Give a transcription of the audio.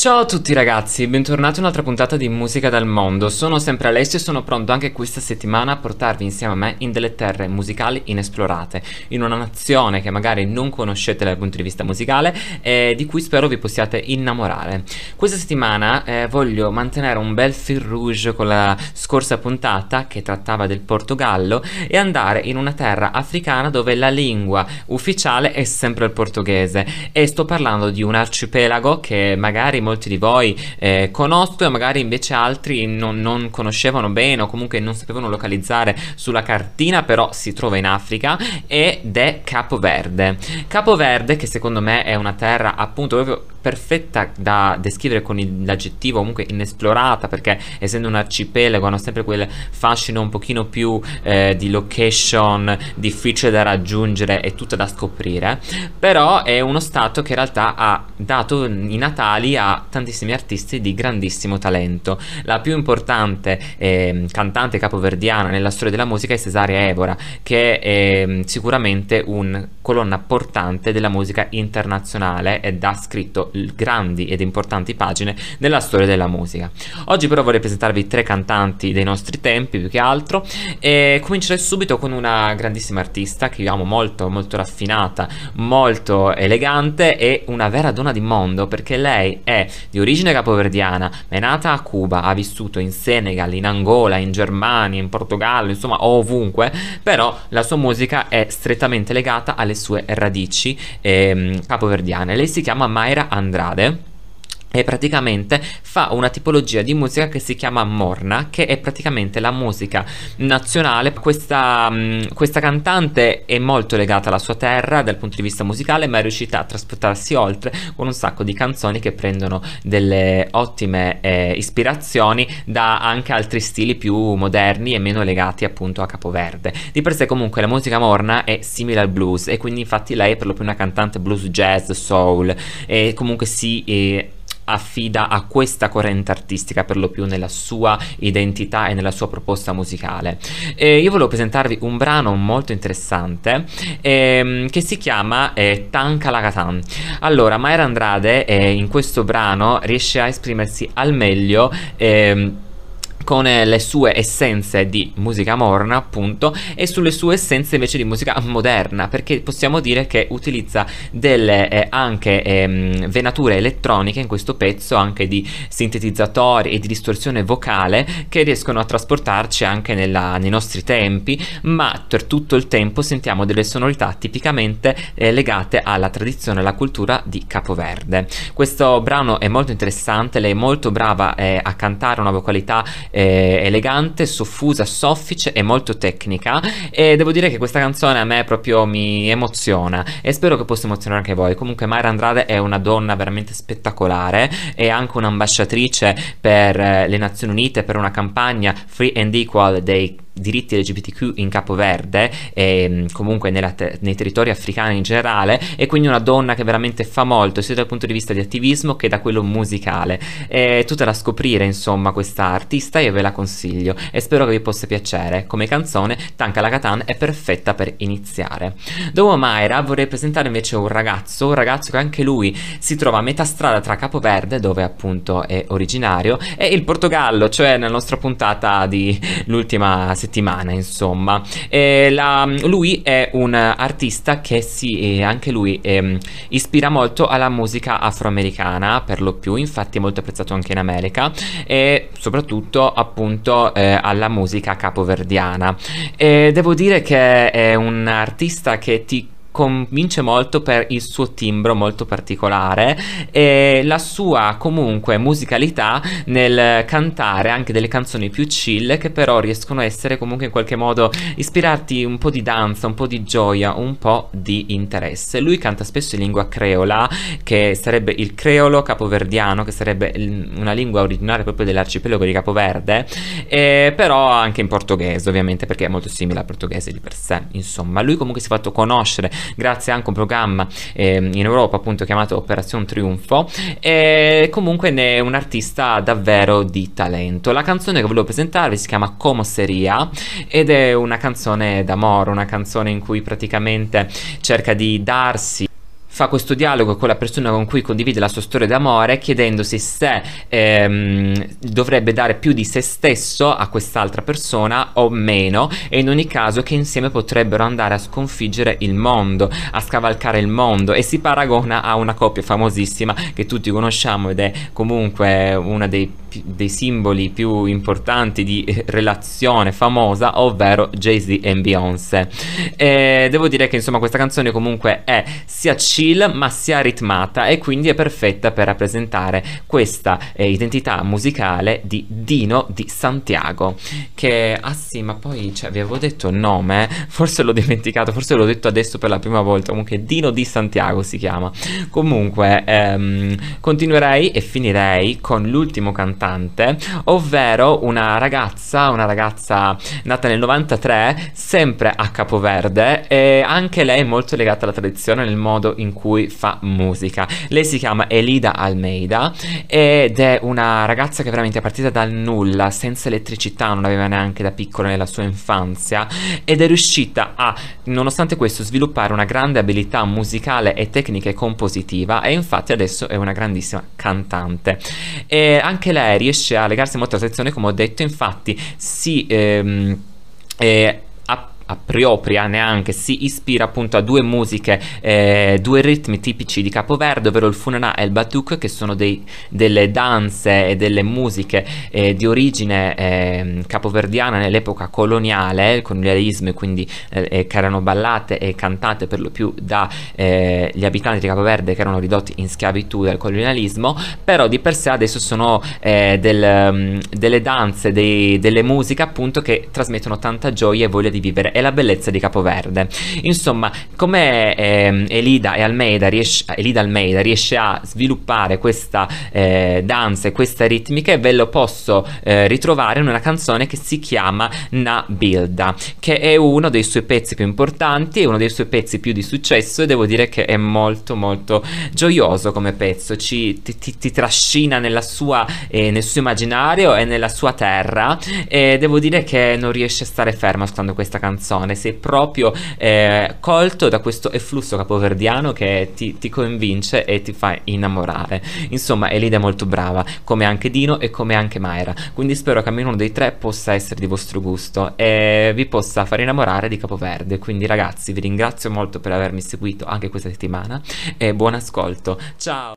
Ciao a tutti ragazzi, bentornati a un'altra puntata di Musica dal Mondo. Sono sempre Alessio e sono pronto anche questa settimana a portarvi insieme a me in delle terre musicali inesplorate, in una nazione che magari non conoscete dal punto di vista musicale e di cui spero vi possiate innamorare. Questa settimana eh, voglio mantenere un bel fil rouge con la scorsa puntata che trattava del Portogallo e andare in una terra africana dove la lingua ufficiale è sempre il portoghese e sto parlando di un arcipelago che magari molti di voi eh, conosco e magari invece altri non, non, conoscevano bene o comunque non sapevano localizzare sulla cartina, però si trova in Africa ed è Capo Verde. Capo Verde che secondo me è una terra appunto proprio perfetta da descrivere con l'aggettivo comunque inesplorata perché essendo un arcipelago hanno sempre quel fascino un pochino più eh, di location difficile da raggiungere e tutto da scoprire però è uno stato che in realtà ha dato i natali a tantissimi artisti di grandissimo talento. La più importante eh, cantante capoverdiana nella storia della musica è Cesaria Evora, che è eh, sicuramente un colonna portante della musica internazionale ed ha scritto grandi ed importanti pagine nella storia della musica. Oggi però vorrei presentarvi tre cantanti dei nostri tempi più che altro e comincerei subito con una grandissima artista che io amo molto, molto raffinata, molto elegante e una vera donna di mondo perché lei è di origine capoverdiana, ma è nata a Cuba, ha vissuto in Senegal, in Angola, in Germania, in Portogallo, insomma ovunque, però la sua musica è strettamente legata alle sue radici ehm, capoverdiane. Lei si chiama Mayra Andrade e praticamente fa una tipologia di musica che si chiama Morna che è praticamente la musica nazionale. Questa, mm, questa, cantante è molto legata alla sua terra dal punto di vista musicale ma è riuscita a trasportarsi oltre con un sacco di canzoni che prendono delle ottime eh, ispirazioni da anche altri stili più moderni e meno legati appunto a Capoverde. Di per sé comunque la musica Morna è simile al blues e quindi infatti lei è per lo più una cantante blues jazz soul e comunque si eh, affida a questa corrente artistica per lo più nella sua identità e nella sua proposta musicale. E io volevo presentarvi un brano molto interessante ehm, che si chiama eh, Tanka Lagatan. Allora, Mayra Andrade eh, in questo brano riesce a esprimersi al meglio ehm, con eh, le sue essenze di musica morna appunto e sulle sue essenze invece di musica moderna perché possiamo dire che utilizza delle eh, anche ehm, venature elettroniche in questo pezzo anche di sintetizzatori e di distorsione vocale che riescono a trasportarci anche nella, nei nostri tempi ma per tutto il tempo sentiamo delle sonorità tipicamente eh, legate alla tradizione e alla cultura di Capoverde. Questo brano è molto interessante lei è molto brava eh, a cantare una vocalità eh, elegante, soffusa, soffice e molto tecnica e devo dire che questa canzone a me proprio mi emoziona e spero che possa emozionare anche voi. Comunque Mayra Andrade è una donna veramente spettacolare, è anche un'ambasciatrice per eh, le Nazioni Unite per una campagna Free and Equal dei diritti LGBTQ in Capoverde e mm, comunque te nei territori africani in generale e quindi una donna che veramente fa molto sia dal punto di vista di attivismo che da quello musicale. È tutta da scoprire insomma questa artista io ve la consiglio. E spero che vi possa piacere. Come canzone Tanka Lagatan è perfetta per iniziare. Dopo Mayra vorrei presentare invece un ragazzo un ragazzo che anche lui si trova a metà strada tra Capoverde dove appunto è originario e il Portogallo cioè nella nostra puntata di l'ultima settimana, insomma. La, lui è un artista che si, eh, anche lui eh, ispira molto alla musica afroamericana, per lo più, infatti è molto apprezzato anche in America, e soprattutto appunto eh, alla musica capoverdiana. E devo dire che è un artista che ti convince molto per il suo timbro molto particolare e la sua comunque musicalità nel cantare anche delle canzoni più chill che però riescono a essere comunque in qualche modo ispirarti un po' di danza, un po' di gioia, un po' di interesse. Lui canta spesso in lingua creola che sarebbe il creolo capoverdiano che sarebbe una lingua originaria proprio dell'arcipelago di Capoverde e però anche in portoghese ovviamente perché è molto simile al portoghese di per sé insomma lui comunque si è fatto conoscere grazie anche a un programma eh, in Europa appunto chiamato Operazione Triunfo e comunque ne è un artista davvero di talento. La canzone che volevo presentarvi si chiama Como Seria ed è una canzone d'amore, una canzone in cui praticamente cerca di darsi fa questo dialogo con la persona con cui condivide la sua storia d'amore chiedendosi se ehm, dovrebbe dare più di se stesso a quest'altra persona o meno e in ogni caso che insieme potrebbero andare a sconfiggere il mondo, a scavalcare il mondo e si paragona a una coppia famosissima che tutti conosciamo ed è comunque una dei dei simboli più importanti di eh, relazione famosa, ovvero Jay-Z e Beyoncé. E devo dire che insomma questa canzone comunque è sia chill ma sia ritmata e quindi è perfetta per rappresentare questa eh, identità musicale di Dino di Santiago. Che ah sì, ma poi cioè, vi avevo detto il nome, forse l'ho dimenticato, forse l'ho detto adesso per la prima volta. Comunque Dino di Santiago si chiama. Comunque ehm, continuerei e finirei con l'ultimo cantante, ovvero una ragazza, una ragazza nata nel 93, sempre a Capoverde e anche lei è molto legata alla tradizione nel modo in cui fa musica. Lei si chiama Elida Almeida ed è una ragazza che veramente è partita dal nulla, senza elettricità, non aveva neanche da piccola nella sua infanzia ed è riuscita a, nonostante questo, sviluppare una grande abilità musicale e tecnica e compositiva e infatti adesso è una grandissima cantante. E anche lei riesce a legarsi molto alla sezione, come ho detto, infatti si... Ehm, eh, appropria neanche, si ispira appunto a due musiche, eh, due ritmi tipici di Capoverde, ovvero il Funana e il Batuk, che sono dei, delle danze e delle musiche eh, di origine eh, capoverdiana nell'epoca coloniale, il colonialismo, quindi eh, eh, che erano ballate e cantate per lo più dagli eh, abitanti di Capoverde che erano ridotti in schiavitù dal colonialismo, però di per sé adesso sono del, um, delle danze, dei, delle musiche appunto che trasmettono tanta gioia e voglia di vivere e la bellezza di Capoverde. Insomma, come eh, Elida, e Almeida riesce, Elida Almeida riesce a sviluppare questa eh, danza e questa ritmica, ve lo posso eh, ritrovare in una canzone che si chiama Na Bilda, che è uno dei suoi pezzi più importanti, è uno dei suoi pezzi più di successo e devo dire che è molto molto gioioso come pezzo, Ci, ti, ti, ti, trascina sua, eh, nel suo immaginario e nella sua terra e devo dire che non riesce a stare fermo ascoltando questa canzone canzone, sei proprio eh, colto da questo efflusso capoverdiano che ti, ti, convince e ti fa innamorare. Insomma, Elida è molto brava, come anche Dino e come anche Mayra, quindi spero che almeno uno dei tre possa essere di vostro gusto e vi possa far innamorare di Capoverde. Quindi ragazzi, vi ringrazio molto per avermi seguito anche questa settimana e buon ascolto. Ciao!